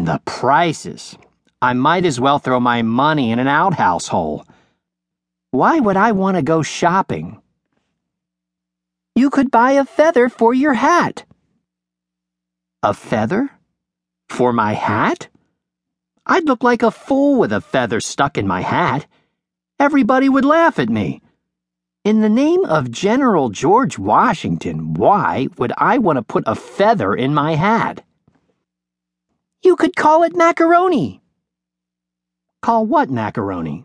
And the prices. I might as well throw my money in an outhouse hole. Why would I want to go shopping? You could buy a feather for your hat. A feather? For my hat? I'd look like a fool with a feather stuck in my hat. Everybody would laugh at me. In the name of General George Washington, why would I want to put a feather in my hat? You could call it macaroni. Call what macaroni?